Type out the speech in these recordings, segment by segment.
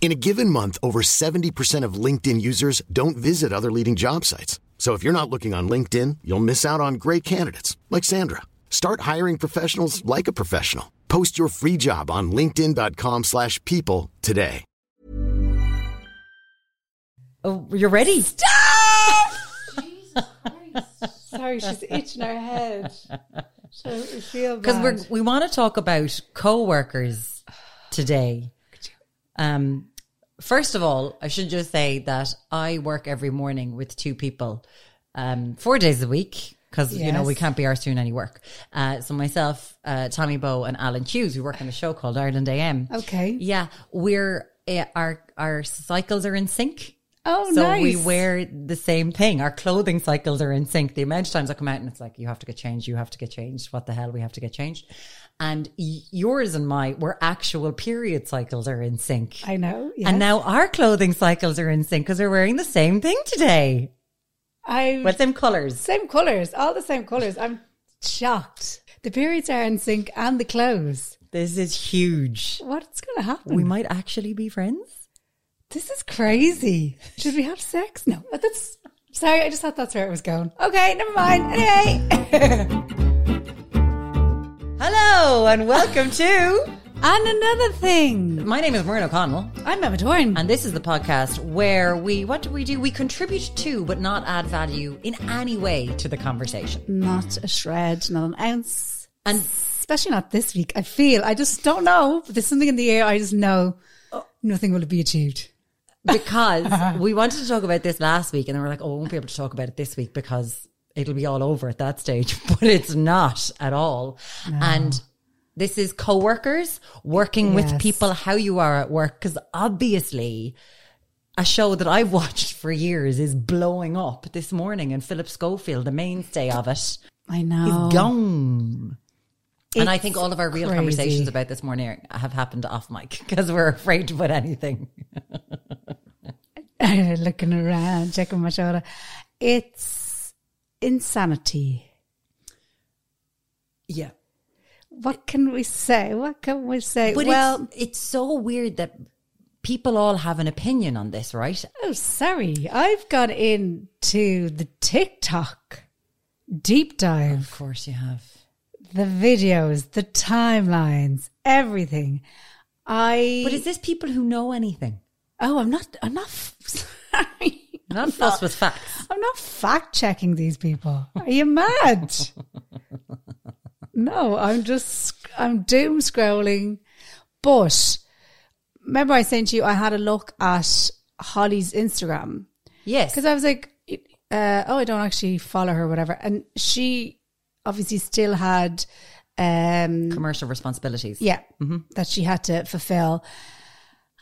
In a given month, over 70% of LinkedIn users don't visit other leading job sites. So if you're not looking on LinkedIn, you'll miss out on great candidates like Sandra. Start hiring professionals like a professional. Post your free job on linkedin.com/people slash people today. Oh, you're ready? Stop! Sorry, she's itching her head. So we feel Because we're we want to talk about co-workers today. Um, first of all, I should just say that I work every morning with two people, um, four days a week. Because you know we can't be ours doing any work. Uh, so myself, uh, Tommy Bowe, and Alan Hughes, we work on a show called Ireland AM. Okay. Yeah, we're uh, our our cycles are in sync. Oh, nice. so nice. we wear the same thing. Our clothing cycles are in sync. The amount of times I come out and it's like, you have to get changed, you have to get changed. What the hell? We have to get changed. And yours and my, where actual period cycles are in sync. I know. Yes. And now our clothing cycles are in sync because we're wearing the same thing today. I Well, same colors. same colors, all the same colors. I'm shocked. The periods are in sync and the clothes. This is huge. What's going to happen? We might actually be friends. This is crazy. Should we have sex? No, but that's sorry. I just thought that's where it was going. Okay, never mind. Anyway, Hello and welcome to. and another thing. My name is Muireann O'Connell. I'm Emma Doran. And this is the podcast where we, what do we do? We contribute to, but not add value in any way to the conversation. not a shred, not an ounce. And Especially not this week. I feel I just don't know. There's something in the air. I just know nothing will be achieved. because we wanted to talk about this last week and then we're like, oh, we won't be able to talk about it this week because it'll be all over at that stage, but it's not at all. And this is co-workers working with people how you are at work. Cause obviously a show that I've watched for years is blowing up this morning and Philip Schofield, the mainstay of it, I know. is gone. And I think all of our real crazy. conversations about this morning have happened off mic because we're afraid to put anything. Looking around, checking my shoulder. It's insanity. Yeah. What can we say? What can we say? But well, it's, it's so weird that people all have an opinion on this, right? oh, sorry. I've gone into the TikTok deep dive. Of course you have. the videos, the timelines, everything. I But is this people who know anything? oh, I'm not. I'm not. Sorry, Not fuss with facts. I'm not fact checking these people. Are you mad? no, I'm just. I'm doom scrolling. But remember, I sent you. I had a look at Holly's Instagram Yes. because I was like, uh, oh, I don't actually follow her, whatever. And she obviously still had. Um, Commercial responsibilities. Yeah, that she had to fulfill.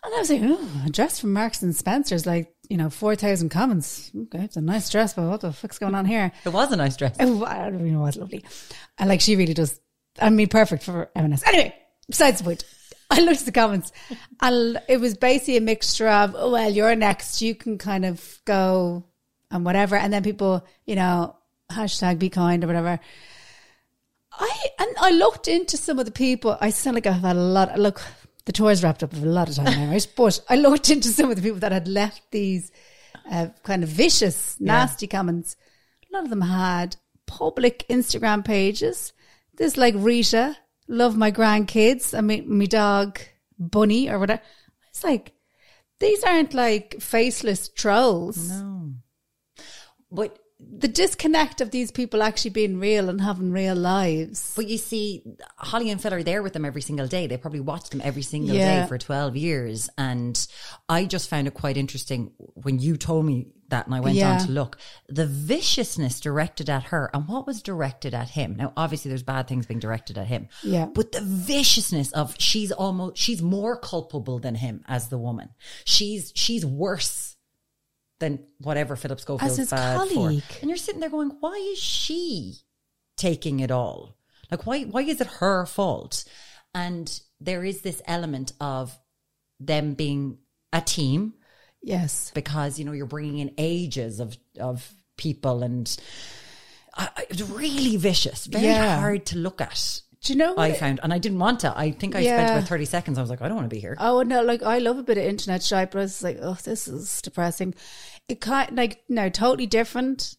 And I was like, oh, a dress from Marks and Spencer's, like, you know, 4,000 comments. Okay, it's a nice dress, but what the fuck's going on here? It was a nice dress. Oh, I don't even know what's lovely. And like, she really does, I mean, perfect for M&S. Anyway, besides the point, I looked at the comments and it was basically a mixture of, oh, well, you're next. You can kind of go and whatever. And then people, you know, hashtag be kind or whatever. I and I looked into some of the people. I sound like I've had a lot. Look, the tour's wrapped up a lot of time right? But I looked into some of the people that had left these uh, kind of vicious, nasty comments. A lot of them had public Instagram pages. This like Rita, love my grandkids. I mean, my dog Bunny or whatever. It's like these aren't like faceless trolls. No. But The disconnect of these people actually being real and having real lives. But you see, Holly and Phil are there with them every single day. They probably watch them every single Yeah. day for 12 years. And I just found it quite interesting when you told me that and I went Yeah. on to look. The viciousness directed at her and what was directed at him. Now, obviously, there's bad things being directed at him. Yeah. But the viciousness of she's almost, she's more culpable than him as the woman. She's, she's worse than whatever Philip Schofield's his bad colleague. for. And you're sitting there going, why is she taking it all? Like, why, why is it her fault? And there is this element of them being a team Yes. because, you know, you're bringing in ages of, of people and I- it's really vicious, very Yeah. hard to look at. Do you know what I found, and I didn't want to. I think I spent about 30 seconds. I was like, I don't want to be here. Oh no, like I love a bit of internet shite, but I was like, oh, this is depressing. It kind like no, totally different,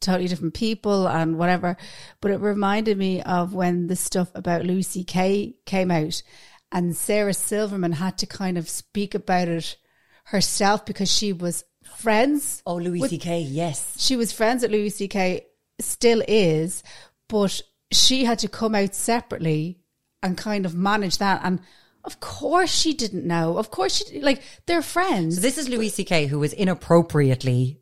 totally different people and whatever. But it reminded me of when the stuff about Louis C.K. came out, and Sarah Silverman had to kind of speak about it herself because she was friends. oh, Louis with- C.K., yes. she was friends at Louis C.K. Still is, but she had to come out separately and kind of manage that. And of course, she didn't know. Of course, she like they're friends. So this is Louis C.K., who was inappropriately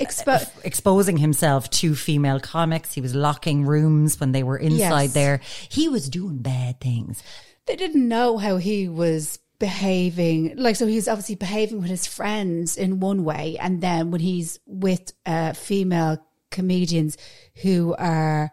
Expo- exposing himself to female comics. He was locking rooms when they were inside Yes. there. He was doing bad things. they didn't know how he was behaving. Like, so he's obviously behaving with his friends in one way, and then when he's with uh, female comedians who are,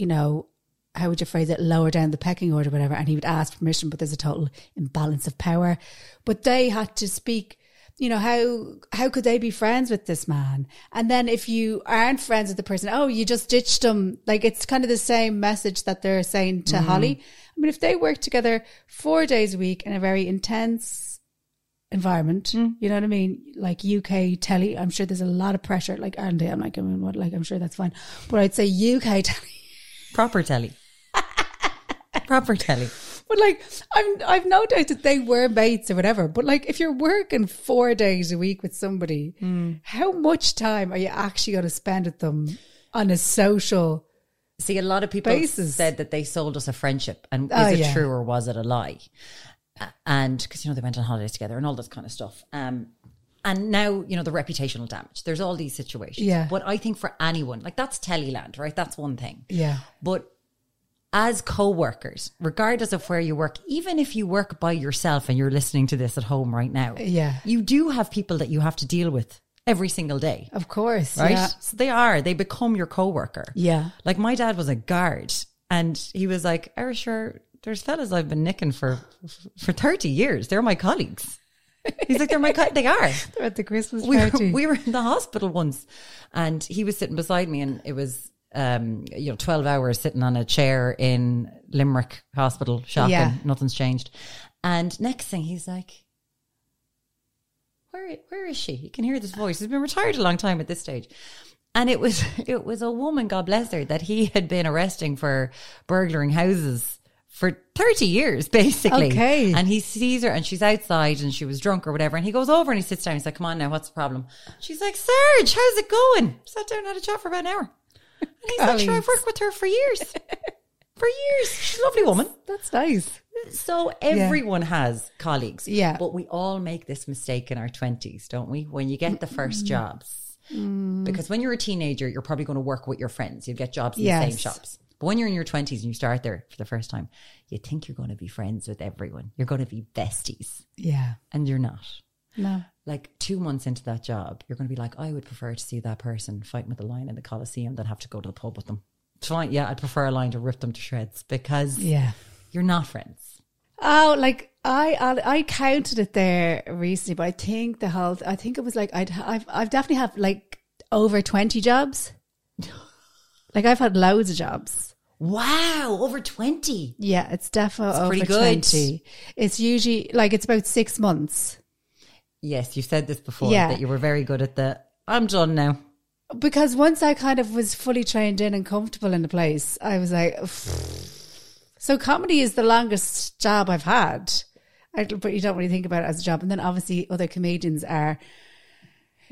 you know, how would you phrase it, lower down the pecking order, whatever, and he would ask permission, but there's a total imbalance of power. But they had to speak. You know how how could they be friends with this man? And then if you aren't friends with the person, oh, you just ditched them. Like it's kind of the same message that they're saying to mm-hmm. Holly. I mean, if they work together four days a week in a very intense environment, mm. you know what I mean? Like UK telly, I'm sure there's a lot of pressure. Like Ireland, I'm like, I mean, what? Like, I'm sure that's fine. But I'd say UK telly. Proper telly. Proper telly. But like, I'm, I've no doubt that they were mates or whatever. But like, if you're working four days a week with somebody, how much time are you actually going to spend with them on a social? See, a lot of people Bases. said that they sold us a friendship, and Oh, is it yeah. true or was it a lie? And because you know they went on holidays together and all this kind of stuff. Um, and now you know the reputational damage. There's all these situations. Yeah. But I think for anyone, like that's Tellyland, right? That's one thing. Yeah. But as co-workers, regardless of where you work, even if you work by yourself and you're listening to this at home right now, Yeah. you do have people that you have to deal with every single day. Of course. Right? Yeah. So they are, they become your co-worker. Yeah. Like my dad was a guard and he was like, "Are sure there's fellas I've been nicking for for 30 years. They're my colleagues." He's like, "They're my co- they are." They're at the Christmas we were, party. we were in the hospital once and he was sitting beside me and it was um you know 12 hours sitting on a chair in Limerick hospital shocking Yeah. nothing's changed and next thing he's like where where is she you can hear this voice he's been retired a long time at this stage and it was it was a woman god bless her that he had been arresting for burglaring houses for 30 years basically Okay. and he sees her and she's outside and she was drunk or whatever. And he goes over and he sits down. He's like, come on now, what's the problem? She's like, Serge, how's it going? Sat down and had a chat for about an hour. And he's like, sure, I've worked with her for years. for years. She's a lovely woman. That's nice. So everyone has colleagues. Yeah. But we all make this mistake in our 20s, don't we? When you get the first mm-hmm. jobs. Mm. Because when you're a teenager, you're probably going to work with your friends. You get jobs in the same shops. But when you're in your 20s and you start there for the first time, you think you're going to be friends with everyone. You're going to be besties. Yeah. And you're not. No. Like two months into that job, you're going to be like, I would prefer to see that person fighting with a lion in the Coliseum than have to go to the pub with them. Fine, yeah, I'd prefer a lion to rip them to shreds because Yeah. you're not friends. Oh, like I, I, I counted it there recently, but I think the whole, I think it was like I'd, I've, I've definitely have like over 20 jobs. Like I've had loads of jobs. Wow, over 20. Yeah, it's definitely over pretty good. 20. It's usually like it's about six months Yes, you said this before Yeah. that you were very good at the I'm done now. because once I kind of was fully trained in and comfortable in the place, I was like, so comedy is the longest job I've had. I, but you don't really think about it as a job. And then obviously other comedians are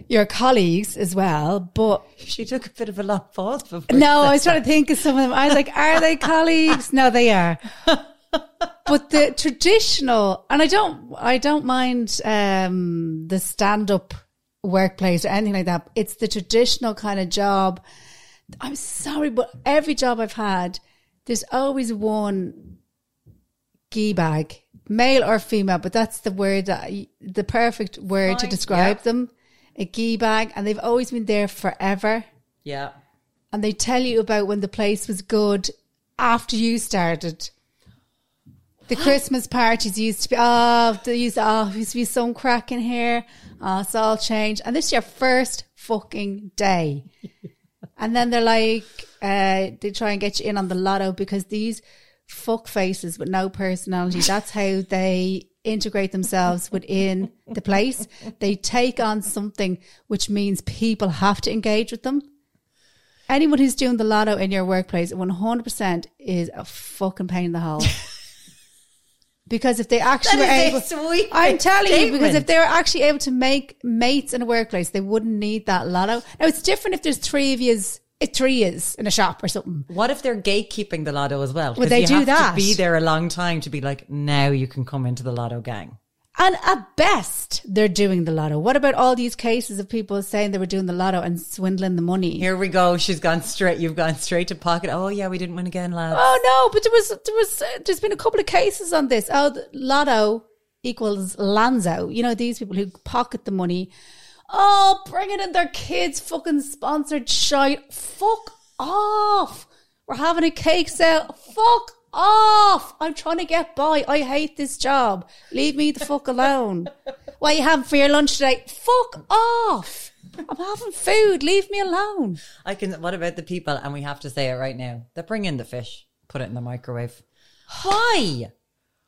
your colleagues as well. But She took a bit of a long pause before. no, I was trying to think of some of them. I was like, are they colleagues? No, they are. But the traditional, and I don't, I don't mind um, the stand-up workplace or anything like that. It's the traditional kind of job. I'm sorry, but every job I've had, there's always one gee bag, male or female, but that's the word that the perfect word to describe yeah. them. A gee bag, and they've always been there forever Yeah. and they tell you about when the place was good after you started. The Christmas parties used to be, oh, there used, oh, used to be some crack in here. Oh, it's all changed. And this is your first fucking day. and then they're like, uh, they try and get you in on the lotto because these fuck faces with no personality, that's how they integrate themselves within the place. They take on something which means people have to engage with them anyone who's doing the lotto in your workplace 100% is a fucking pain in the hole. because if they actually were That able, a sweet I'm telling you, because if they were actually able to make mates in a workplace, they wouldn't need that lotto. Now it's different if there's three of yous, if three is in a shop or something. What if they're gatekeeping the lotto as well? Would they you do have that? To be there a long time to be like, now you can come into the lotto gang. And at best, they're doing the lotto. What about all these cases of people saying they were doing the lotto and swindling the money? Here we go. She's gone straight. You've gone straight to pocket. Oh yeah, we didn't win again, lads. Oh no, but there was there was uh, there's been a couple of cases on this. Oh, the Lotto equals Lanzo. You know these people who pocket the money. Oh, bringing in their kids' fucking sponsored shite. Fuck off. We're having a cake sale. Fuck off. I'm trying to get by. I hate this job. Leave me the fuck alone. What are you having for your lunch today? Fuck off. I'm having food. Leave me alone. I can. What about the people? And we have to say it right now. They bring in the fish, put it in the microwave. Why?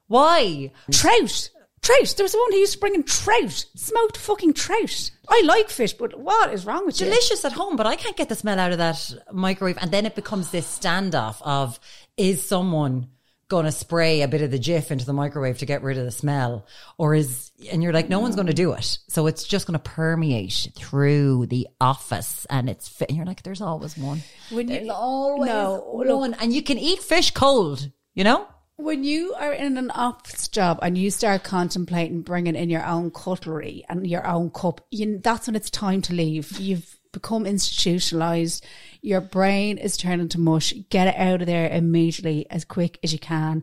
Why? Trout. Trout. There was one who used to bring in trout. Smoked fucking trout. I like fish, but what is wrong with you? Delicious at home, but I can't get the smell out of that microwave. And then it becomes this standoff of is someone going to spray a bit of the jiff into the microwave to get rid of the smell, or is and you're like, no one's going to do it, so it's just going to permeate through the office, and it's fi- and you're like, there's always one. When you- There's always No, look. one, and you can eat fish cold. You know. When you are in an office job and you start contemplating bringing in your own cutlery and your own cup, you, that's when it's time to leave. You've become institutionalized. Your brain is turning to mush. Get it out of there immediately as quick as you can.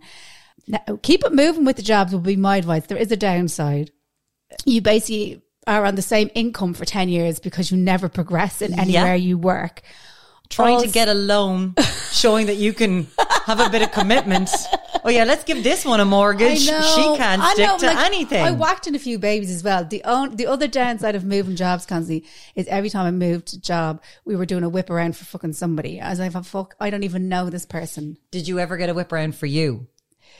Now, keep it moving with the jobs would be my advice. There is a downside. You basically are on the same income for 10 years because you never progress in anywhere you work. trying Also- to get a loan, showing that you can have a bit of commitment. Oh yeah, let's give this one a mortgage. She can't I stick know, to like, anything. I whacked in a few babies as well. The on, the other downside of moving jobs constantly is every time I moved a job, we were doing a whip around for fucking somebody. I was like, fuck, I don't even know this person. Did you ever get a whip around for you?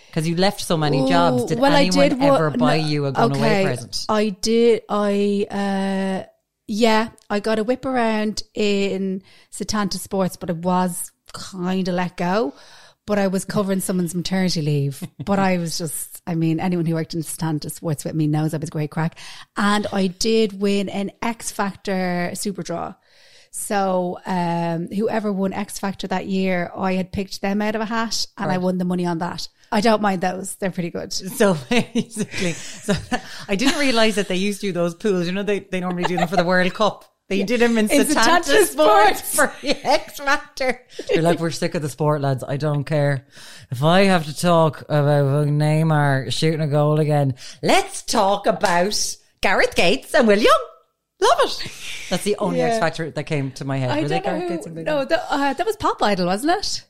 Because you left so many jobs. Did well, I anyone did what- ever buy no, you a going away okay, present? I did. I uh, yeah, I got a whip around in Setanta Sports, but it was kind of let go. But I was covering someone's maternity leave. But I was just, I mean, anyone who worked in Setanta Sports with me knows I was a great crack. And I did win an X Factor Super Draw. So um, whoever won X Factor that year, I had picked them out of a hat, and I won the money on that. I don't mind those; they're pretty good. So basically, so I didn't realize that they used to do those pools. You know, they, they normally do them for the World Cup. They did him in Setanta Sports Sports. for the X Factor. You're like, we're sick of the sport, lads. I don't care. If I have to talk about Neymar shooting a goal again, let's talk about Gareth Gates and Will Young. Love it. That's the only Yeah. X Factor that came to my head. I Were don't know Gareth who, and no, that, uh, that was Pop Idol, wasn't it?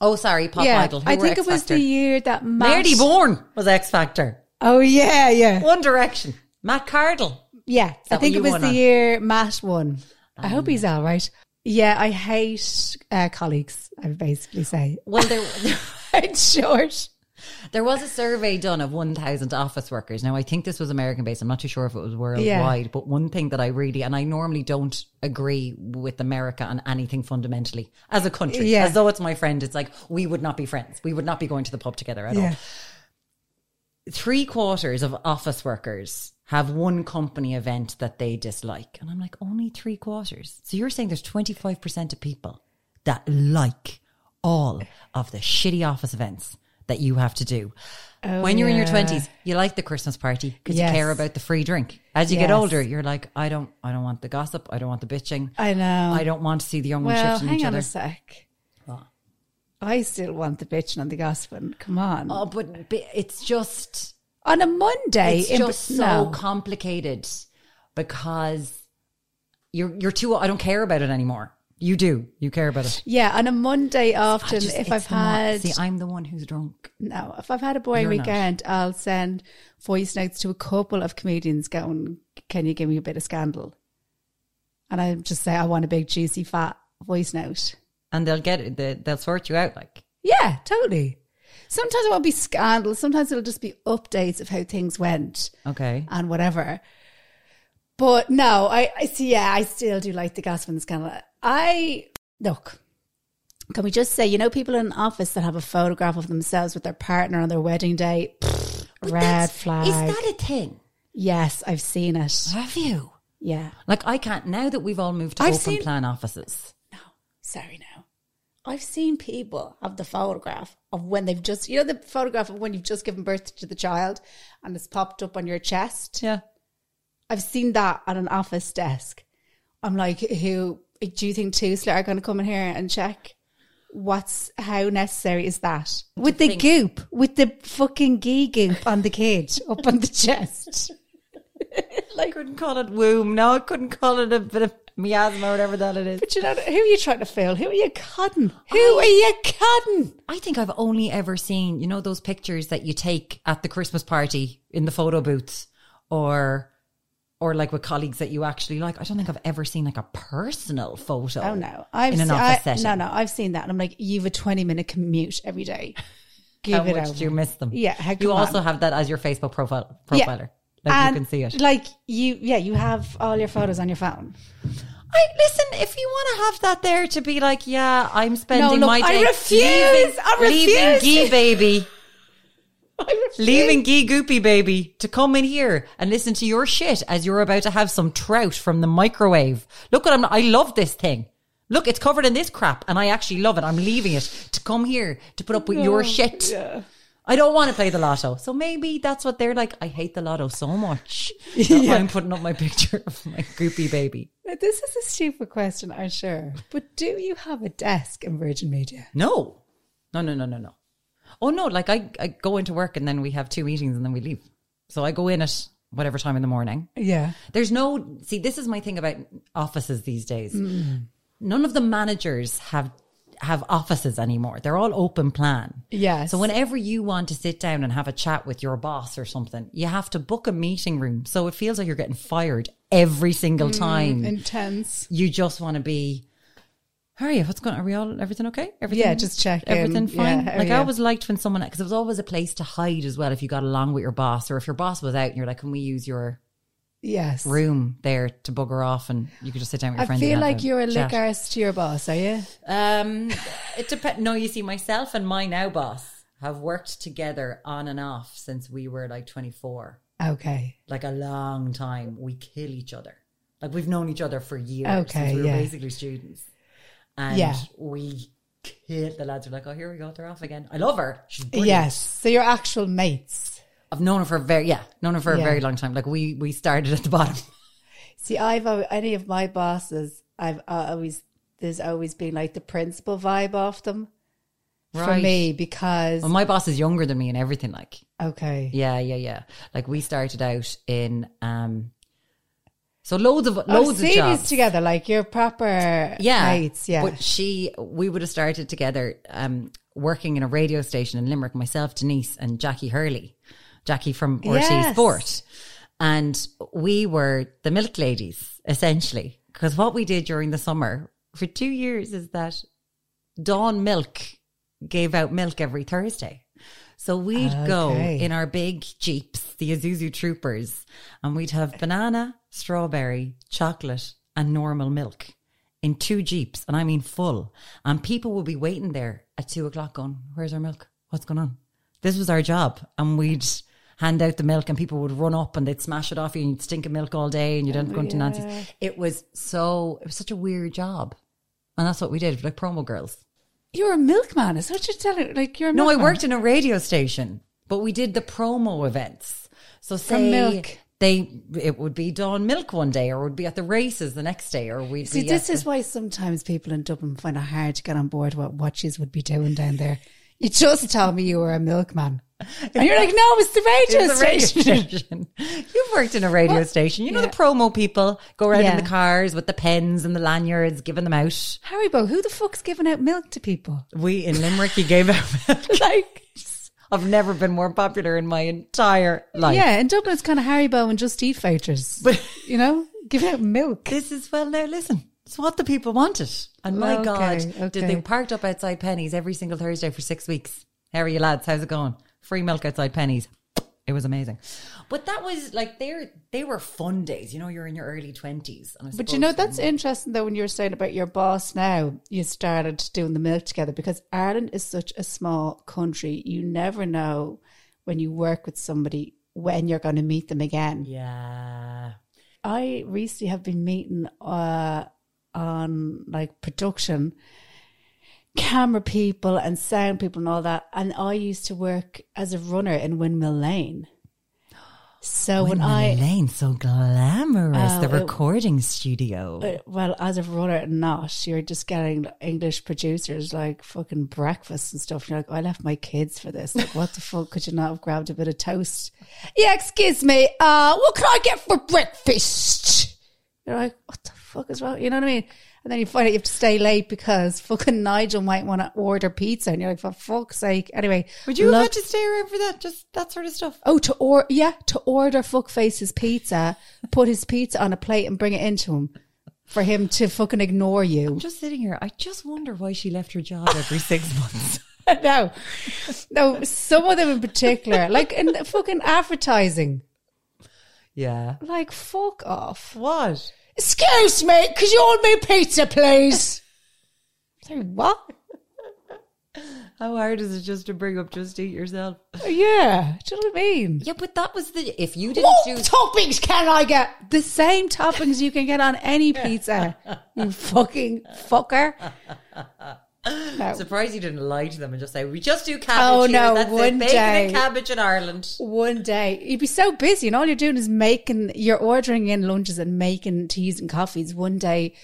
Oh, sorry, Pop yeah, Idol. Who I think X it was Factor? the year that Matt. Marty Bourne was X Factor. Oh yeah, yeah, One Direction. Matt Cardle. Yeah. I think it was the on? year Matt won. I hope he's all right. Yeah, I hate uh, colleagues. I would basically say. Well, there, In short, there was a survey done of 1,000 office workers. Now, I think this was American based. I'm not too sure if it was worldwide, but one thing that I really, and I normally don't agree with America on anything fundamentally as a country, Yeah. as though it's my friend. It's like, we would not be friends. We would not be going to the pub together at all. three quarters of office workers have one company event that they dislike. And I'm like, only three quarters. So you're saying there's 25% of people that like all of the shitty office events that you have to do. Oh, when you're in your Oh, 20s, you like the Christmas party because Yes. you care about the free drink. As you get older, you're like, I don't, I don't want the gossip. I don't want the bitching. I know. I don't want to see the young ones Well, shifting hang each on other. a sec. I still want the bitching and the gossiping. Come on. Oh, but but it's just, on a Monday, it's in- just so complicated because you're you're too I don't care about it anymore. You do. You care about it. Yeah, on a Monday often, just- if I've had See, I'm the one who's drunk. no, if I've had a boring You're not. weekend, I'll send voice notes to a couple of comedians going, "Can you give me a bit of scandal?" And I just say, "I want a big juicy fat voice note." And they'll get it. They, they'll sort you out like Yeah, totally. Sometimes it won't be scandal. Sometimes it'll just be updates of how things went okay. and whatever. But no, I, I see. Yeah, I still do like the gossip and the scandal. I look. Can we just say, you know, people in an office that have a photograph of themselves with their partner on their wedding day? Pfft, red flag. Is that a thing? yes, I've seen it. Have you? Yeah. Like I can't now that we've all moved to I've open seen- plan offices. No, sorry now. I've seen people have the photograph of when they've just, you know, the photograph of when you've just given birth to the child and it's popped up on your chest. Yeah. I've seen that at an office desk. I'm like, who do you think Tusla are going to come in here and check? What's how necessary is that? With the think- goop, with the fucking gee goop on the kid up on the chest. I couldn't call it womb. No, I couldn't call it a bit of miasma or whatever that it is. But you know, who are you trying to fool? Who are you codding? Who are you codding? I think I've only ever seen, you know, those pictures that you take at the Christmas party in the photo booths or or like with colleagues that you actually like. I don't think I've ever seen like a personal photo. Oh no, I've in an se- office I- setting. No, no, I've seen that, and I'm like, you've a 20 minute commute every day. Give How it much over. do you miss them? Yeah, how- you also on. have that as your Facebook profile Yeah. Like And, you can see it. Like you, yeah, you have all your photos on your phone. I listen. If you want to have that there to be like, yeah, I'm spending no, look, my I day refuse. leaving, I leaving. Gee baby, I refuse. leaving Gee Goopy baby to come in here and listen to your shit as you're about to have some trout from the microwave. Look what I'm. I love this thing. Look, it's covered in this crap, and I actually love it. I'm leaving it to come here to put up with your oh, shit. Yeah. I don't want to play the lotto. So maybe that's what they're like. I hate the lotto so much. that I'm putting up my picture of my goopy baby. Now, This is a stupid question, I'm sure. But do you have a desk in Virgin Media? No. No, no, no, no, no. Oh no, like I, I go into work and then we have two meetings and then we leave. So I go in at whatever time in the morning. Yeah. There's no see, this is my thing about offices these days. Mm. None of the managers have have offices anymore. They're all open plan. Yes. So whenever you want to sit down and have a chat with your boss or something, you have to book a meeting room. So it feels like you're getting fired every single mm, time. Intense. you just want to be. How are you? What's going? On? Are we all everything okay? Everything? Yeah, just check in. Everything fine. Oh, yeah, like are I always liked when someone because it was always a place to hide as well. If you got along with your boss, or if your boss was out and you're like, "Can we use your Yes. room there to bugger off?" and you could just sit down with your I friends. feel and like you're a chat. lick arse to your boss, are you? Um, it depends. No, you see, myself and my now boss have worked together on and off since we were like 24, Okay. like a long time. We kill each other. Like we've known each other for years. Okay, since we were yeah. basically students, and Yeah. we kill. The lads are like, "Oh, here we go. They're off again." I love her. She's brilliant. Yes. So you're actual mates. I've known her for a very yeah, known her for Yeah. a very long time. Like we we started at the bottom. See, I've al- any of my bosses, I've uh, always there's always been like the principal vibe off them for me because Well, my boss is younger than me and everything. Like okay, Yeah, yeah, yeah. Like we started out in um so loads of I've loads of seen jobs. together like you're proper yeah. mates, yeah. But she we would have started together um working in a radio station in Limerick, myself, Denise and Jacqui Hurley. Jacqui from RT Yes. Sport. And we were the milk ladies, essentially. Because what we did during the summer for two years is that Dawn Milk gave out milk every Thursday. So we'd go in our big jeeps, the Isuzu Troopers, and we'd have banana, strawberry, chocolate, and normal milk in two jeeps, and I mean full. And people would be waiting there at two o'clock, going, "Where's our milk? What's going on?" This was our job, and we'd hand out the milk, and people would run up and they'd smash it off you, and you'd stink of milk all day, and you'd end oh, up going to Nancy's. It was so, it was such a weird job, and that's what we did, like promo girls. You're a milkman. Is what you're telling? Like you're a No, I worked in a radio station, but we did the promo events. So say milk. they it would be Dawn Milk one day, or would be at the races the next day, or we'd See, this is why sometimes people in Dublin find it hard to get on board what watches would be doing down there. You just tell me you were a milkman. And you're like, no, it's the radio It's a radio station. station. You've worked in a radio station. You know the promo people go around in the cars with the pens and the lanyards, giving them out. Haribo, who the fuck's giving out milk to people? We in Limerick, he gave out milk. Like, I've never been more popular in my entire life. yeah, in Dublin it's kind of Haribo and Just Eat vouchers. But, you know, giving out milk. This is well now listen. It's what the people wanted. And my Okay, God, did they parked up outside Penneys every single Thursday for six weeks. How are you lads? How's it going? Free milk outside Penneys. It was amazing. But that was like they're they were fun days. You know, you're in your early twenties. But you know, that's interesting though when you were saying about your boss now, you started doing the milk together because Ireland is such a small country. You never know when you work with somebody when you're going to meet them again. Yeah. I recently have been meeting uh, on like production, camera people and sound people and all that. And I used to work as a runner in Windmill Lane. So when I Lane, so glamorous. Oh, the it- recording studio. Uh, well, as a runner, not. You're just getting English producers like fucking breakfast and stuff. You're like, I left my kids for this. Like, what the fuck could you not have grabbed a bit of toast? Yeah, excuse me. Uh, what can I get for breakfast? You're like, what the fuck is wrong? You know what I mean? And then you find out you have to stay late because fucking Nigel might want to order pizza, and you're like, for fuck's sake. Anyway, Would you have love- had to stay around for that? Just that sort of stuff. Oh, to or yeah, to order fuckface's pizza, put his pizza on a plate and bring it into him for him to fucking ignore you. I'm just sitting here. I just wonder why she left her job every six months. no, no, some of them in particular, like in the fucking advertising, yeah. like fuck off. What? Excuse me, could you order me pizza, please? Sorry, what? How hard is it just to bring up just eat yourself? Oh, yeah, do you know what I mean? Yeah, but that was the if you didn't What do toppings can I get? The same toppings you can get on any pizza. You fucking fucker. No. surprised you didn't lie to them and just say we just do cabbage. Oh, here, no, that's it. one bacon and cabbage in Ireland. One day you'd be so busy, and all you're doing is making. You're ordering in lunches and making teas and coffees. One day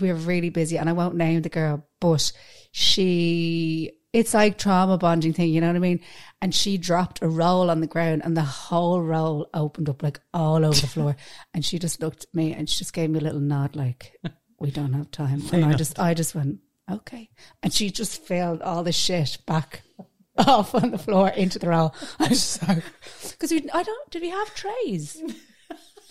we were really busy, and I won't name the girl, but she. It's like trauma bonding thing, you know what I mean? And she dropped a roll on the ground, and the whole roll opened up like all over the floor. and she just looked at me, and she just gave me a little nod, like, "We don't have time." And I just, I just went, "Okay," and she just filled all the shit back off on the floor into the roll. I was just like, because we, I don't, did we have trays?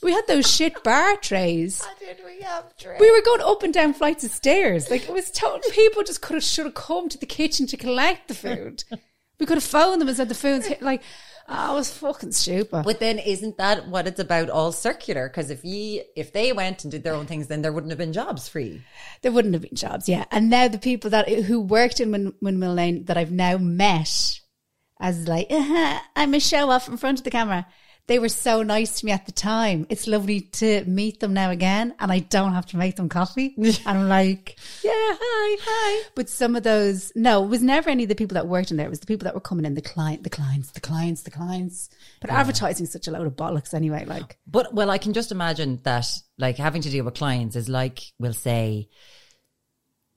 We had those shit bar trays. Did we have drink? We were going up and down flights of stairs. Like it was told people just could have should have come to the kitchen to collect the food. We could have phoned them and said the food's hit. Like, oh, it was fucking stupid. But then isn't that what it's about? All circular? Because if you if they went and did their own things, then there wouldn't have been jobs free. there wouldn't have been jobs, yeah. And now the people that who worked in Win- Windmill Lane that I've now met as like, uh I'm a show off in front of the camera. They were so nice to me at the time. It's lovely to meet them now again, and I don't have to make them coffee. and I'm like, yeah, hi, hi. But some of those, no, it was never any of the people that worked in there. It was the people that were coming in, the client, the clients, the clients, the clients. But advertising is such a load of bollocks anyway. Like, But well, I can just imagine that like having to deal with clients is like we'll say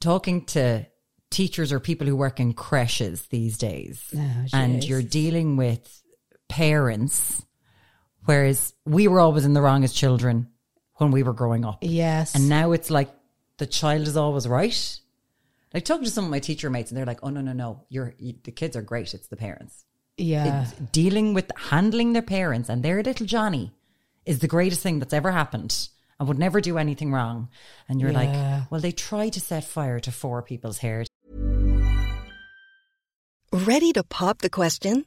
talking to teachers or people who work in creches these days, Oh, and you're dealing with parents, whereas we were always in the wrong as children when we were growing up, yes. and now it's like the child is always right. Like talking to some of my teacher mates, and they're like, "Oh no, no, no! You're you, the kids are great. It's the parents." yeah. dealing with handling their parents and their little Johnny is the greatest thing that's ever happened. and would never do anything wrong. And you're Yeah. like, well, they tried to set fire to four people's hair. Ready to pop the question?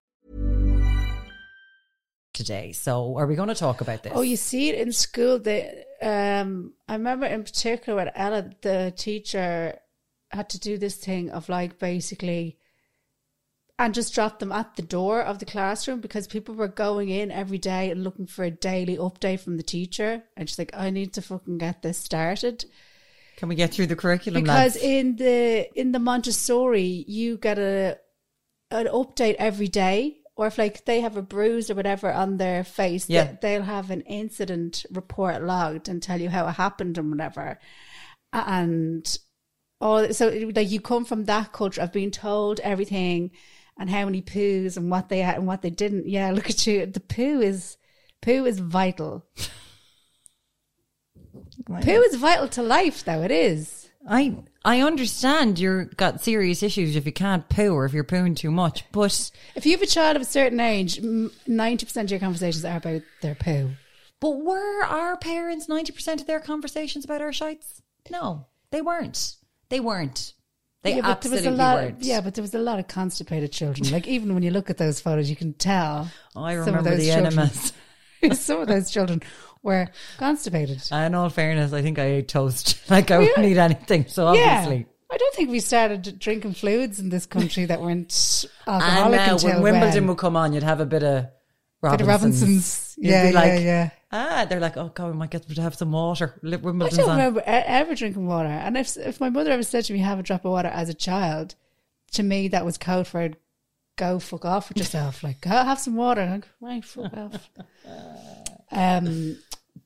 Today. So, are we going to talk about this? Oh, you see it in school. They, um, I remember in particular when Ella, the teacher had to do this thing of like basically, and just drop them at the door of the classroom because people were going in every day and looking for a daily update from the teacher. And she's like, I need to fucking get this started Can we get through the curriculum? because lads? in the in the Montessori you get a an update every day or if like they have a bruise or whatever on their face Yeah. they, they'll have an incident report logged and tell you how it happened and whatever. And all so like you come from that culture of being told everything and how many poos and what they had and what they didn't. Yeah look at you. The poo is poo is vital. Poo is vital to life though it is I I understand you're got serious issues if you can't poo or if you're pooing too much, but If you have a child of a certain age, ninety percent of your conversations are about their poo. but were our parents ninety percent of their conversations about our shites? No, they weren't. They weren't. They yeah, but there was absolutely a lot. weren't. Yeah, but there was a lot of constipated children. Like even when you look at those photos, you can tell. I remember those the children- enemas. some of those children were constipated. In all fairness, I think I ate toast. Like I wouldn't eat anything. So obviously. Yeah. I don't think we started drinking fluids in this country that weren't alcoholic And now until when Wimbledon when. would come on, you'd have a bit of Bit Robinsons. of Robinsons. You'd Yeah, like, yeah, yeah. Ah, they're like, oh god, we might get to have some water. Li- I don't on. remember ever drinking water. And if if my mother ever said to me, "Have a drop of water" as a child, to me that was code for "go fuck off with yourself." Like, go have some water. Like, right, fuck off. Um,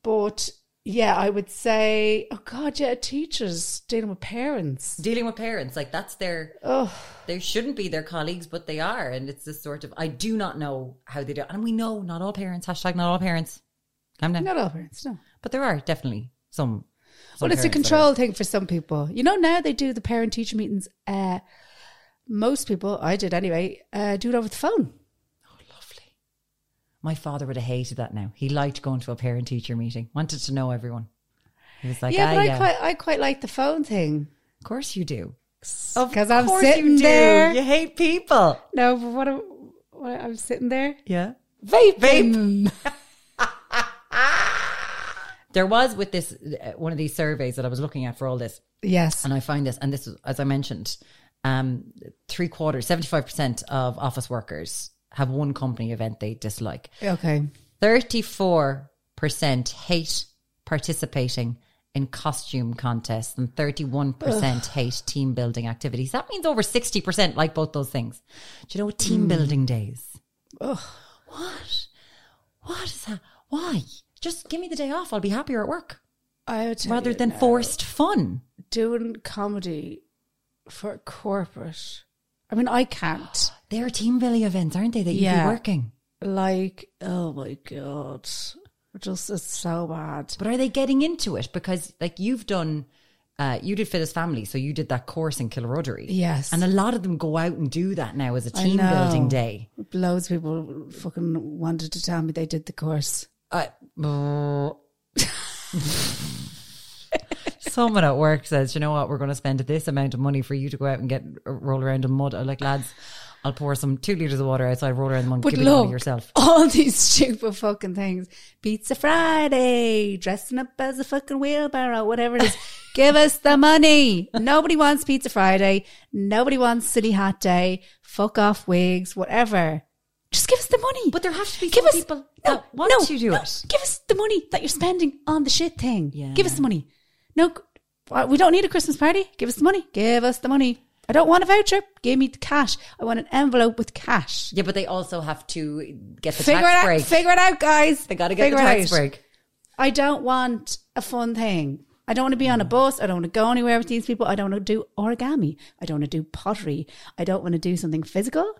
but yeah, I would say, oh god, yeah, teachers dealing with parents. Dealing with parents, like that's their Oh, they shouldn't be their colleagues, but they are. And it's this sort of I do not know how they do and we know not all parents, hashtag not all parents. Calm down. not all parents, no. But there are definitely some, some Well, it's a control thing for some people. You know, now they do the parent teacher meetings. Uh, most people, I did anyway, uh, do it over the phone. My father would have hated that now. He liked going to a parent teacher meeting, wanted to know everyone. He was like, yeah, ah, but yeah. I quite, I quite like the phone thing. of course you do. Because I'm sitting you do. there. You hate people. No, but what, am- what I'm sitting there Yeah. vaping. There was with this uh, one of these surveys that I was looking at for all this, Yes. and I find this, and this is as I mentioned, um, three quarters, seventy five percent of office workers have one company event they dislike. Okay. Thirty four percent hate participating in costume contests, and thirty one percent hate team building activities. That means over sixty percent like both those things. Do you know what team hmm. building days? Ugh. What? What is that? Why? Just give me the day off. I'll be happier at work I would rather than now, forced fun. doing comedy for corporate. I mean, I can't. They're team building events, aren't they? That you'd Yeah. be working. Like, oh my god, just it's so bad. But are they getting into it? Because like you've done, uh, you did Fit as Family, so you did that course in Kilruddery. Yes. and a lot of them go out and do that now as a team building day. Loads of people fucking wanted to tell me they did the course. I, Someone at work says, "You know what? We're going to spend this amount of money for you to go out and get roll around in mud." I'm like, lads, I'll pour some two liters of water outside, roll around the one, But give it all look, yourself. all these stupid fucking things. Pizza Friday, dressing up as a fucking wheelbarrow, whatever it is. Give us the money. Nobody wants Pizza Friday. Nobody wants Silly Hat Day. Fuck off wigs, whatever. Just give us the money. But there have to be give some us, people no, no, to do no, it. Give us the money that you're spending on the shit thing. Yeah. Give us the money. No, we don't need a Christmas party. Give us the money. Give us the money. I don't want a voucher. Give me the cash. I want an envelope with cash. Yeah, but they also have to get the Figure it tax out. break. Figure it out, guys. they got to get Figure the tax break. I don't want a fun thing. I don't want to be on a bus. I don't want to go anywhere with these people. I don't want to do origami. I don't want to do pottery. I don't want to do something physical.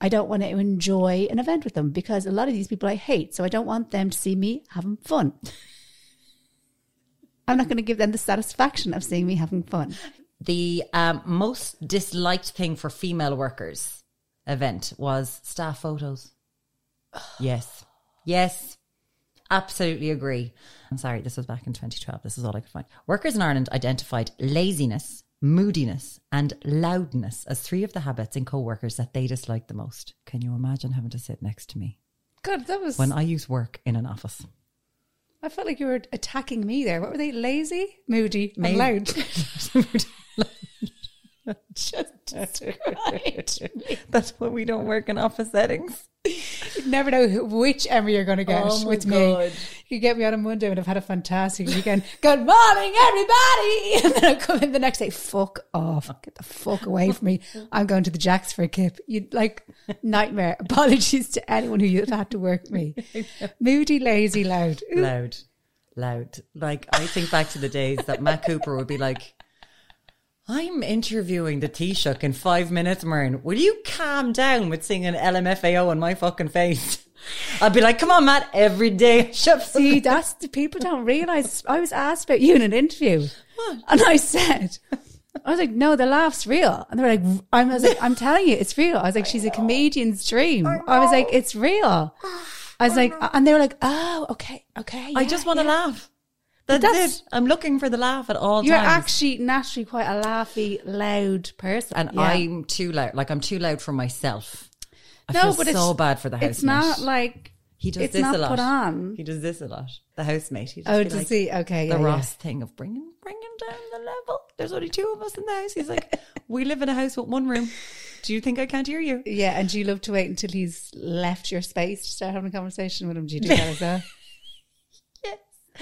I don't want to enjoy an event with them because a lot of these people I hate. So I don't want them to see me having fun. I'm not going to give them the satisfaction of seeing me having fun. The um, most disliked thing for female workers event was staff photos. yes. Yes. Absolutely agree. I'm sorry, this was back in 2012. This is all I could find. Workers in Ireland identified laziness, moodiness, and loudness as three of the habits in co workers that they disliked the most. Can you imagine having to sit next to me God, that was. when I use work in an office? I felt like you were attacking me there. What were they? Lazy, moody, and loud. Just described. That's why we don't work in office settings. You never know who, which Emma you're going to get Oh with God. me. You get me on a Monday and I've had a fantastic weekend. Good morning, everybody. And then I come in the next day. Fuck off. Get the fuck away from me. I'm going to the Jacks for a kip. You like nightmare. Apologies to anyone who you've had to work with me. Moody, lazy, loud. Ooh. loud, loud. Like I think back to the days that Matt Cooper would be like, "I'm interviewing the Taoiseach in five minutes, Mern. Will you calm down with singing LMFAO in my fucking face?" I'd be like, "Come on, Matt. Every day, See, that's the people don't realize. I was asked about you in an interview, and I said, I was like, no, the laugh's real, and they were like, I was like, I'm telling you, it's real. I was like, she's a comedian's dream. I was like, it's real. I was like, and they were like, oh, okay, okay. I yeah, just want to yeah. laugh. That's, that's- it. I'm looking for the laugh at all You're times. actually naturally quite a laughy, loud person, and Yeah. I'm too loud. Like I'm too loud for myself. I no, feel but it's so bad for the housemate. It's not like He does this a lot. put on. He does this a lot. The housemate. He Oh, to like, see, okay, the yeah, yeah. Ross thing of bringing bringing down the level. There's only two of us in the house. He's like, we live in a house with one room. Do you think I can't hear you? Yeah, and do you love to wait until he's left your space to start having a conversation with him? Do you do that as well?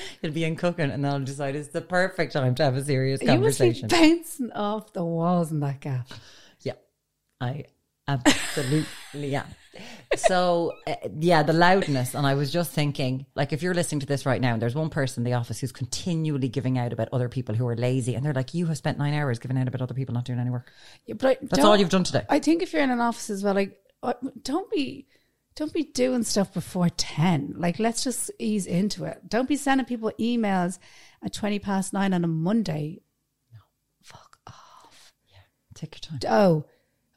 He'll be in cooking, and then I'll decide it's the perfect time to have a serious You must be conversation. bouncing off the walls in that gap. Yeah, I absolutely am. So, uh, yeah, the loudness. And I was just thinking, like, if you're listening to this right now, and there's one person in the office who's continually giving out about other people who are lazy, and they're like, you have spent nine hours giving out about other people not doing any work. Yeah, but I That's all you've done today. I think if you're in an office as well, like, uh, don't be, don't be doing stuff before ten. Like, let's just ease into it. Don't be sending people emails at twenty past nine on a Monday. Fuck off. Yeah. Take your time. Oh,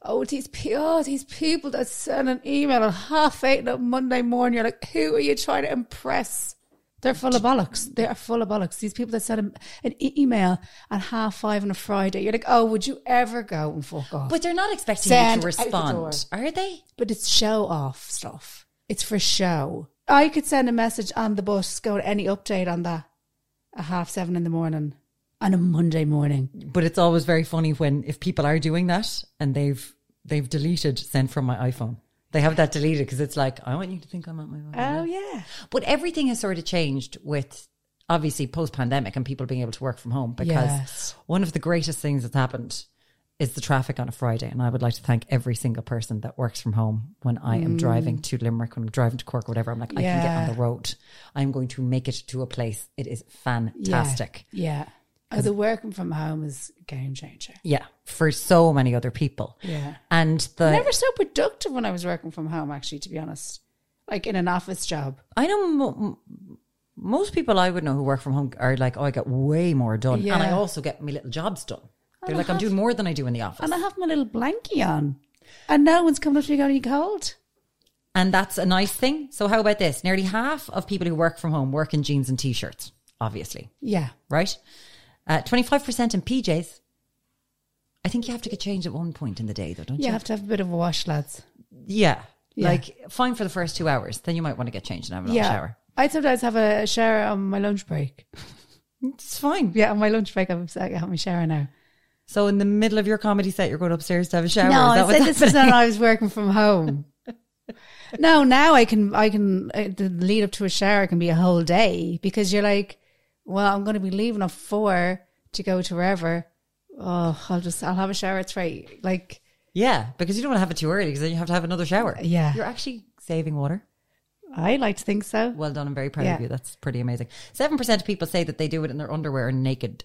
oh, these pe- oh, these people that send an email at half eight on a Monday morning. You're like, who are you trying to impress? They're full of bollocks. They are full of bollocks. These people that send an, an email at half five on a Friday. You're like, oh, would you ever go and fuck off? But they're not expecting Send you to out the respond, are they? but it's show off stuff. It's for show. I could send a message on the bus, go to any update on that at half seven in the morning on a Monday morning. But it's always very funny when if people are doing that and they've they've deleted sent from my iPhone. They have that deleted because it's like I want you to think I'm at my phone. Oh yeah. But everything has sort of changed with obviously post pandemic and people being able to work from home because Yes. one of the greatest things that's happened is the traffic on a Friday. And I would like to thank every single person that works from home when I am driving to Limerick, when I'm driving to Cork, or whatever. I'm like, I can get on Mm. The road. I'm going to make it to a place. It is fantastic. Yeah. Oh, the working from home is a game changer. Yeah. For so many other people. Yeah. And the Never so productive when I was working from home, actually, to be honest. Like in an office job. I know mo- most people I would know who work from home are like, oh, I get way more done. And I also get my little jobs done. They're I like, I'm doing more than I do in the office. And I have my little blankie on. And no one's coming up to me going, Are you cold? And that's a nice thing. So, how about this? Nearly half of people who work from home work in jeans and t shirts, obviously, Yeah. right? Uh, 25% in PJs. I think you have to get changed at one point in the day, though, don't you? You have to have a bit of a wash, lads. Yeah. Yeah. Like, fine for the first two hours. Then you might want to get changed and have a little yeah. shower. I sometimes have a shower on my lunch break. It's fine. Yeah, on my lunch break, I'm I have my shower now. So, in the middle of your comedy set, you're going upstairs to have a shower. No, Is that what's said this happening? when I was working from home. no, now I can, I can, uh, the lead up to a shower can be a whole day because you're like, well, I'm going to be leaving at four to go to wherever. Oh, I'll just, I'll have a shower at three. Like, Yeah, because you don't want to have it too early because then you have to have another shower. Yeah. You're actually saving water. I like to think so. Well done. I'm very proud Yeah. of you. That's pretty amazing. 7% of people say that they do it in their underwear and naked.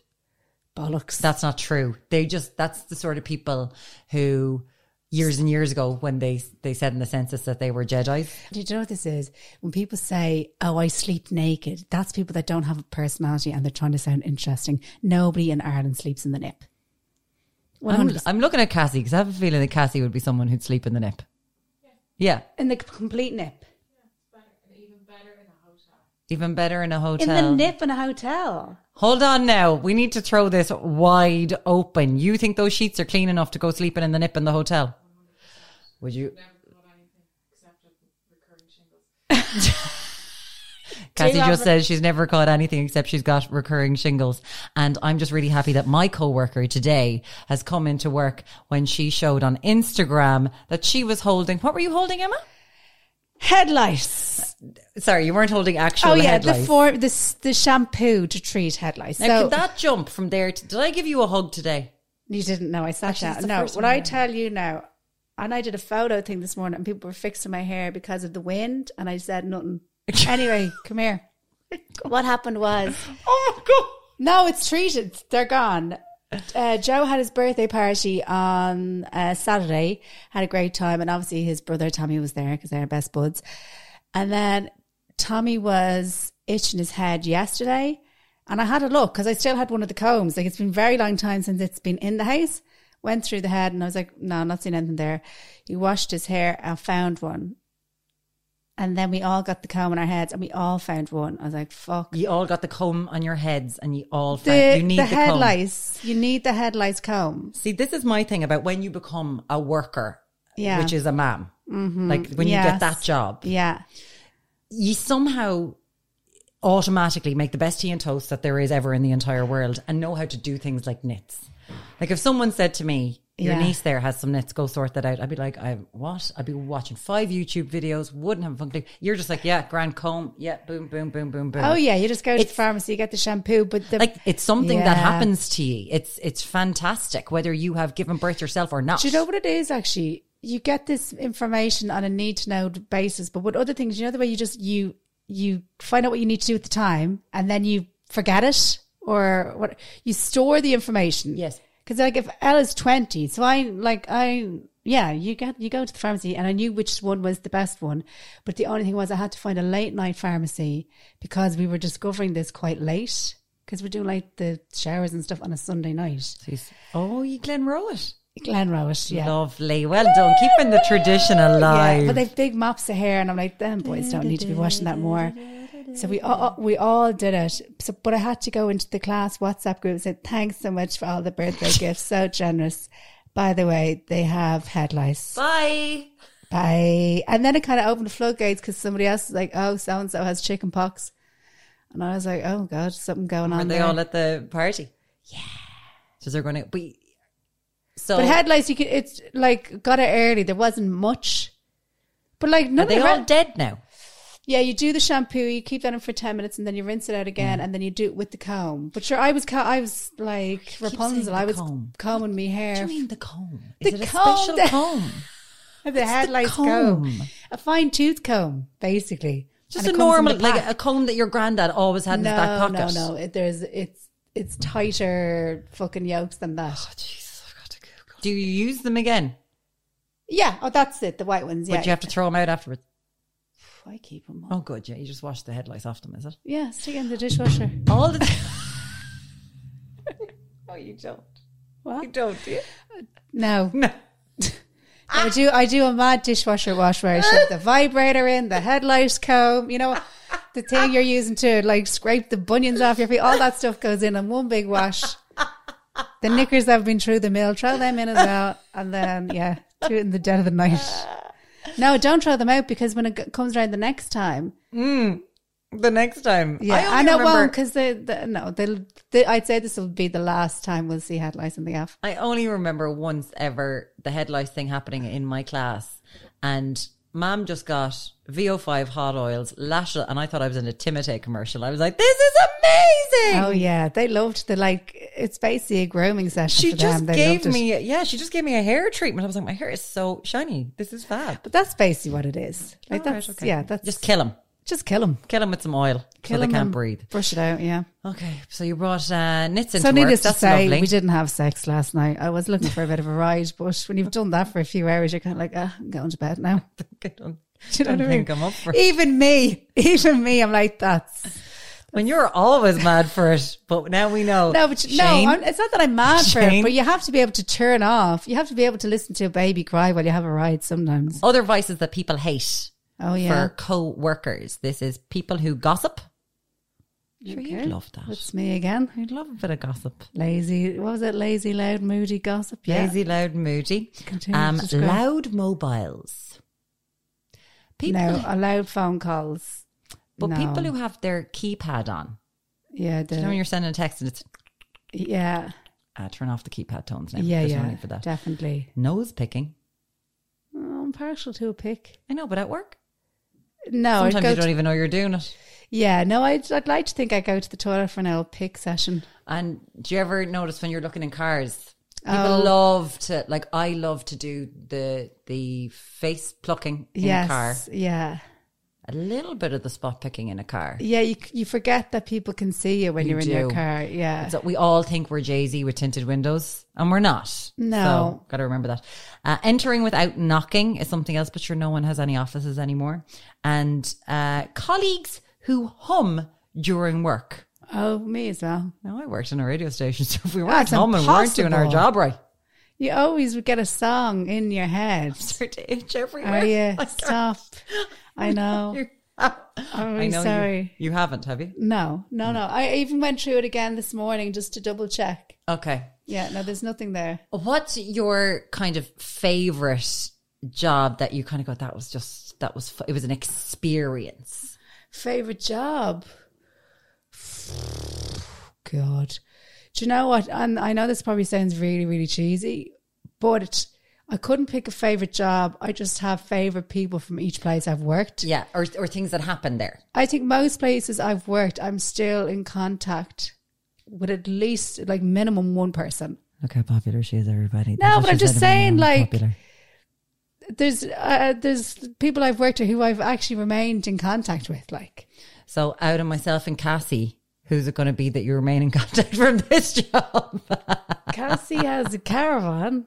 Bollocks. That's not true. They just, that's the sort of people who years and years ago when they, they said in the census that they were Jedi's. Do you know what this is? When people say, "Oh, I sleep naked," that's people that don't have a personality and they're trying to sound interesting. Nobody in Ireland sleeps in the nip. I'm, I'm looking at Cassie because I have a feeling that Cassie would be someone who'd sleep in the nip. Yeah. in the complete nip. Yeah, better. Even better in a hotel. even better In a hotel. In the nip in a hotel. Hold on now. We need to throw this wide open. You think those sheets are clean enough to go sleeping in the nip in the hotel? Would you? Cassie just says she's never caught anything except she's got recurring shingles. And I'm just really happy that my coworker today has come into work when she showed on Instagram that she was holding. What were you holding, Emma? Headlights. Sorry, you weren't holding actual Oh yeah, head the lice. for the the shampoo to treat head lice. Now, so could that jump from there to? Did I give you a hug today? you didn't know I sat Actually, it's down. No, first what I I- tell you now, and I did a photo thing this morning, and people were fixing my hair because of the wind, and I said nothing. anyway, come here. What happened was Oh my god! No, it's treated. They're gone. Uh, Joe had his birthday party on uh, Saturday, had a great time, and obviously his brother Tommy was there because they're best buds. And then Tommy was itching his head yesterday, and I had a look because I still had one of the combs. Like it's been a very long time since it's been in the house. Went through the head, and I was like, "No, I'm not seeing anything there." He washed his hair and found one, and then we all got the comb on our heads, and we all found one. I was like, "Fuck." You all got the comb on your heads, and you all the, you need the, the, head comb. lice. You need the head lice comb. See, this is my thing about when you become a worker, Yeah. which is a mam. Mm-hmm. Like when you get that job, Yeah. you somehow automatically make the best tea and toast that there is ever in the entire world, and know how to do things like nits. Like if someone said to me, "Your Yeah. niece there has some nits, go sort that out," I'd be like, "I what?" I'd be watching five YouTube videos, wouldn't have a fucking clue. You're just like, "Yeah, grand comb, yeah, boom, boom, boom, boom, boom." Oh yeah, you just go to the pharmacy, you get the shampoo, but the like it's something that happens to you. It's it's fantastic whether you have given birth yourself or not. Do you know what it is actually? You get this information on a need to know basis, but with other things, you know the way you just you you find out what you need to do at the time and then you forget it or what you store the information. Yes. Because like if Ella's twenty, so I like I yeah, you get you go to the pharmacy and I knew which one was the best one. But the only thing was I had to find a late night pharmacy because we were discovering this quite late. Because we're doing like the showers and stuff on a Sunday night. Oh, you Glenroe it. Glenrose, yeah. Lovely. Well done. Keeping the tradition alive. Yeah, but they've big mops of hair, and I'm like, them boys don't need to be washing that more. So we all we all did it. So, but I had to go into the class WhatsApp group and say thanks so much for all the birthday gifts, so generous. By the way, they have head lice. Bye. Bye. And then it kind of opened the floodgates because somebody else was like, "Oh, so and so has chicken pox," and I was like, "Oh God, something going on." they there. all at the party? Yeah. So they're going to be. So but head lice, you could. It's like got it early. There wasn't much. But like are they all dead now? Yeah, you do the shampoo, you keep that in for ten minutes, and then you rinse it out again, mm. and then you do it with the comb. But sure, I was co- I was like Rapunzel. I was comb. combing me hair. What do you mean the comb? The Is it a comb special that- comb? the head the comb. comb? a fine tooth comb, basically. Just And a it the normal, like a comb that your granddad always had in no, his back pocket. no, no. It, there's it's it's tighter fucking yolks than that. Oh, Jesus, I've got to Google. Do you use them again? yeah, oh, that's it. The white ones. Yeah, But you have to throw them out afterwards. I keep them. Oh, good. Yeah, you just wash the headlights off them, is it? Yeah, stick it in the dishwasher. All the oh, you don't. What? You don't, do you? Uh, no. No. I do. I do a mad dishwasher wash where I shove the vibrator in, the headlights comb, you know, the thing you're using to like scrape the bunions off your feet. All that stuff goes in on one big wash. the knickers that have been through the mill, throw them in as well, and then yeah, do it in the dead of the night. Ah. No, don't throw them out because when it g- comes around the next time, mm, The next time. yeah, I and only it won't because they, they, no, they'll. They, I'd say this will be the last time we'll see headlights in the gaff. I only remember once ever the headlights thing happening in my class. And mom just got VO5 hot oils, lash and I thought I was in a Timotei commercial. I was like, this is amazing. Oh yeah, they loved the like. It's basically a grooming session. She just them. Gave it. me, yeah, she just gave me a hair treatment. I was like, my hair is so shiny. This is fab. But that's basically what it is. Like right, that's okay. yeah, that's just kill him. Just kill them. Kill him with some oil Kill so they can't breathe. Brush it out. Yeah. Okay, so you brought uh, nits into So work. needless to say, lovely. we didn't have sex last night. I was looking for a bit of a ride, but when you've done that for a few hours, you're kind of like, ah, I'm going to bed now. I don't, Do you know don't what I mean? think I'm up for it. Even me, even me, I'm like, that's When you're always mad for it, but now we know. no, but you- no, Shane, I'm, it's not that I'm mad for it, but you have to be able to turn off. You have to be able to listen to a baby cry while you have a ride. Sometimes. other vices that people hate Oh yeah, for co-workers. This is people who gossip. Sure, Okay. you'd love that. That's me again. You'd love a bit of gossip. Lazy. What was it? Lazy, loud, moody gossip. Yeah. Lazy, loud, moody. Continue Um, loud mobiles. People, No, allowed phone calls. but no. people who have their keypad on. yeah, the, You know when you're sending a text and it's yeah, uh, turn off the keypad tones now. yeah, There's yeah, for that. definitely. Nose picking. Oh, I'm partial to a pick. I know, but at work, No, sometimes you don't even know you're doing it. Yeah, no, I'd, I'd like to think I go to the toilet for an old pick session. And do you ever notice when you're looking in cars? People Oh. love to like. I love to do the the face plucking in yes, car. yeah, A little bit of the spot picking in a car. yeah. You you forget that people can see you when You are in your car. Yeah, So we all think we're Jay Z with tinted windows, and we're not. No. so, got to remember that. Uh, entering without knocking is something else, but sure, no one has any offices anymore. And uh, colleagues who hum during work. oh, me as well. Now, I worked in a radio station, so if we weren't That's humming, we weren't doing our job right. You always would get a song in your head. Start to itch everywhere. Are you? I Stop. I know. I'm I really know sorry. You, haven't, have you? No, no, mm. no. I even went through it again this morning just to double check. Okay. Yeah, no, there's nothing there. What's your kind of favorite job that you kind of got? That was just that was it was an experience. Favorite job? God. Do you know what? And I know this probably sounds really, really cheesy, but I couldn't pick a favorite job. I just have favorite people from each place I've worked. Yeah, or or things that happened there. I think most places I've worked, I'm still in contact with at least like minimum one person. Look how popular she is, everybody. No, but I'm just saying, like, there's uh, there's people I've worked with who I've actually remained in contact with. Like, So out of myself and Cassie, who's it going to be that you remain in contact from this job? Cassie has a caravan.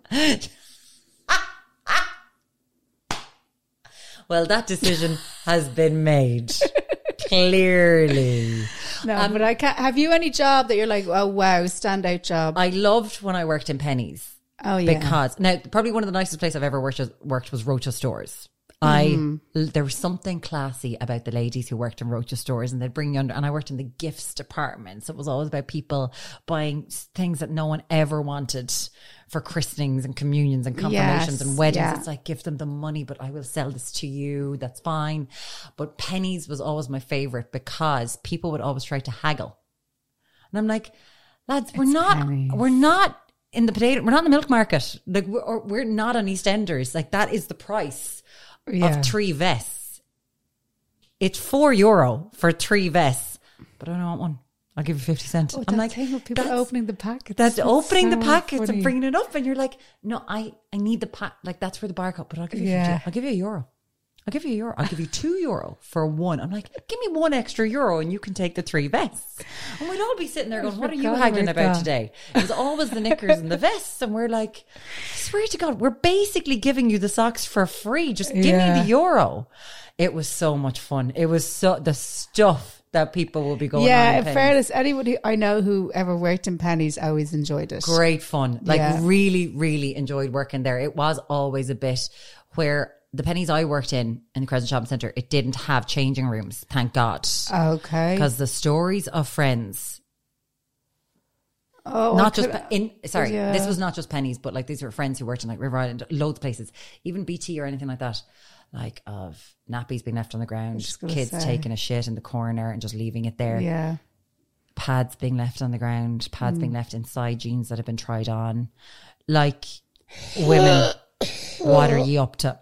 well, that decision has been made clearly. No, Um, but I can't. Have you any job that you're like, oh wow, standout job? I loved when I worked in Penneys. oh yeah, because now probably one of the nicest places I've ever worked was, worked was Roches Stores. I hmm. there was something classy about the ladies who worked in Roches stores, and they'd bring you under. And I worked in the gifts department, so it was always about people buying things that no one ever wanted for christenings and communions and confirmations Yes, and weddings. yeah. It's like give them the money, but I will sell this to you. That's fine. But Penneys was always my favorite because people would always try to haggle, and I'm like, lads, we're not, Penneys. we're not in the potato. We're not in the milk market. Like we're, or we're not on EastEnders. Like that is the price Yeah. of three vests. It's four euro for three vests, but I don't want one. I'll give you fifty cents. Oh, I'm like, thing with people that's- opening the packets. That's opening the packets funny. and bringing it up, and you're like, no, I, I need the pack. Like that's for the barcode. But I'll give you, Yeah. 50, I'll give you a euro. I'll give you a euro. I'll give you two euro for one. I'm like, give me one extra euro, and you can take the three vests. And we'd all be sitting there going, what are you haggling about that. today? It was always the knickers and the vests, and we're like, I swear to God, we're basically giving you the socks for free. Just give me the euro. It was so much fun. It was so the stuff that people will be going. yeah, in fairness, anybody I know who ever worked in Penneys always enjoyed it. great fun. Like Yeah. really, really enjoyed working there. It was always a bit where the Penneys I worked in in the Crescent Shopping Centre, it didn't have changing rooms. Thank God, Okay. because the stories of friends Oh, not just in. Sorry, yeah. this was not just Penneys, but like these were friends who worked in like River Island, loads of places, even BT or anything like that. Like of nappies being left on the ground, kids say. taking a shit in the corner and just leaving it there. Yeah. pads being left on the ground, pads being left inside jeans that have been tried on. Like, women, what are you up to?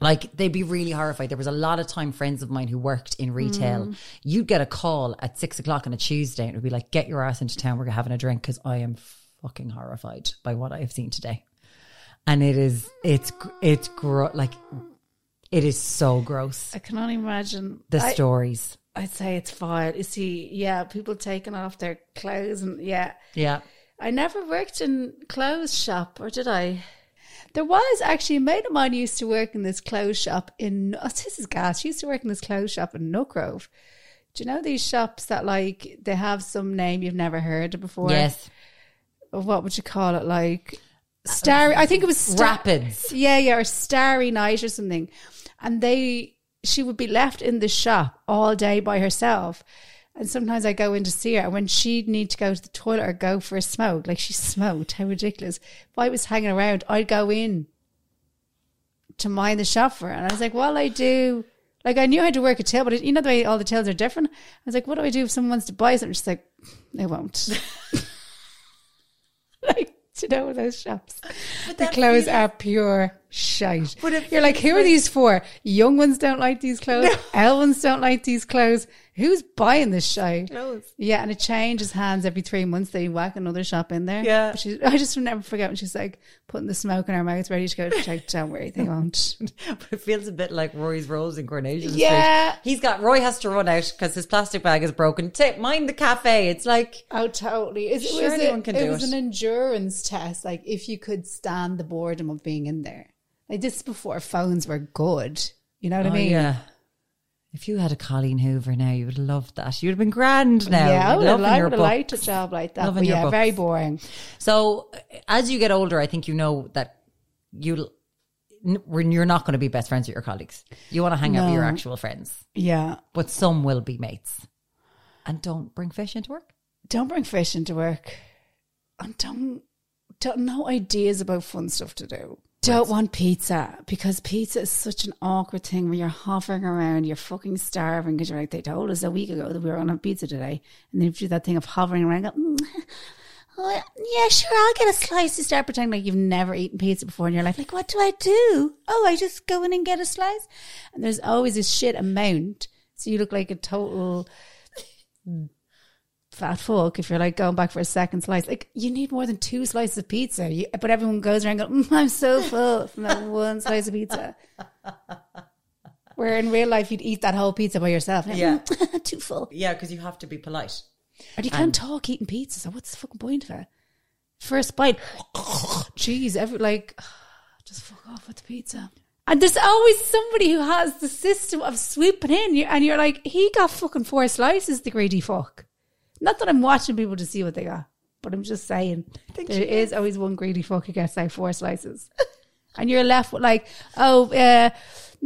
Like, they'd be really horrified. There was a lot of time friends of mine who worked in retail. Mm. You'd get a call at six o'clock on a Tuesday and it would be like, get your ass into town. We're having a drink because I am fucking horrified by what I have seen today. And it is, it's, it's gro- like, it is so gross. I can only imagine The I- stories. I'd say it's vile. You see, yeah, people taking off their clothes and yeah. Yeah. I never worked in clothes shop, or did I? There was actually a mate of mine used to work in this clothes shop in. Oh, this is gas. She used to work in this clothes shop in Nutgrove. Do you know these shops that like they have some name you've never heard before? Yes. What would you call it? Like Starry. I think it was Star- Rapids. Yeah, yeah, or Starry Night or something. And they, she would be left in the shop all day by herself. And sometimes I go in to see her, and when she'd need to go to the toilet or go for a smoke, like she smoked, how ridiculous. If I was hanging around, I'd go in to mind the shop for her. And I was like, well, I do. Like, I knew how to work a till, but you know the way all the tills are different? I was like, what do I do if someone wants to buy something? She's like, they won't. like, you know those shops? The clothes are pure shite. You're like, who are these for? Young ones don't like these clothes. Old ones don't like these clothes. Who's buying this show? Clothes. Yeah, and it changes hands every three months. They whack another shop in there. Yeah. She, I just never forget when she's like putting the smoke in her mouth, ready to go. She's like, don't worry, they won't. But it feels a bit like Roy's Rolls in Coronation Yeah. Street. He's got, Roy has to run out because his plastic bag is broken. Take, mind the cafe. It's like, Oh, totally. It's, Sure it was, anyone can it do was it. an endurance test. Like if you could stand the boredom of being in there. Like this is before phones were good. You know what I oh, mean? yeah. If you had a Colleen Hoover now, you would have loved that. You'd have been grand now. Yeah, I would have, loving I your would have liked a job like that. Loving But yeah, very boring. So as you get older, I think you know that you when you're not going to be best friends with your colleagues. You want to hang out with your actual friends, Yeah. but some will be mates. And don't bring fish into work. Don't bring fish into work. And don't, don't no ideas about fun stuff to do. Don't want pizza because pizza is such an awkward thing when you're hovering around, you're fucking starving because you're like, they told us a week ago that we were on a pizza today. And then you do that thing of hovering around, go, mm, oh, yeah, sure, I'll get a slice. You start pretending like you've never eaten pizza before in your life. Like, like, what do I do? Oh, I just go in and get a slice. And there's always a shit amount. So you look like a total fat fuck if you're like going back for a second slice. Like you need more than two slices of pizza. You, but everyone goes around going, mm, "I'm so full from that one slice of pizza." Where in real life you'd eat that whole pizza by yourself. Like, Yeah. "Mm, too full. Yeah, because you have to be polite. Or you can't talk eating pizza. So what's the fucking point of it? First bite, jeez, every like, just fuck off with the pizza. And there's always somebody who has the system of swooping in, and you're like, he got fucking four slices, the greedy fuck. Not that I'm watching people to see what they got, but I'm just saying there is always one greedy fuck who gets like four slices, and you're left with like, oh, uh,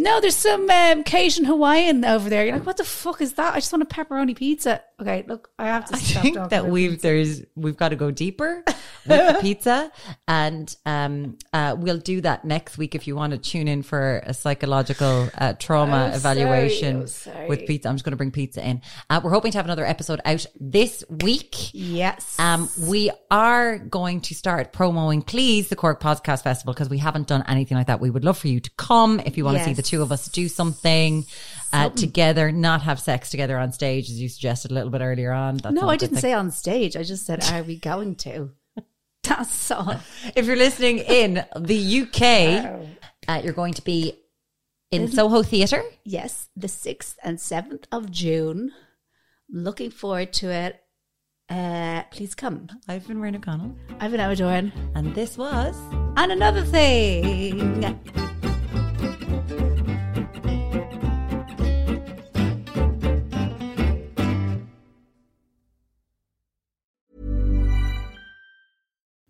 no, there's some um, Cajun Hawaiian over there. You're like, what the fuck is that? I just want a pepperoni pizza. Okay, look, I have to I think that we've pizza. there's we've got to go deeper with the pizza, and um, uh, we'll do that next week if you want to tune in for a psychological uh, trauma Oh, evaluation sorry, oh, sorry. with pizza. I'm just going to bring pizza in. Uh, we're hoping to have another episode out this week. Yes. Um, we are going to start promoting, please, the Cork Podcast Festival because we haven't done anything like that. We would love for you to come if you want to see the two of us do something, uh, together, not have sex together on stage, as you suggested a little bit earlier on. That's no, I didn't thing. say on stage. I just said, are we going to? That's all. If you're listening in the UK, uh, you're going to be in Soho Theatre. Yes, the 6th and 7th of June. Looking forward to it. Uh, please come. I've been Muireann O'Connell, I've been Emma Doran. and this was. And another thing.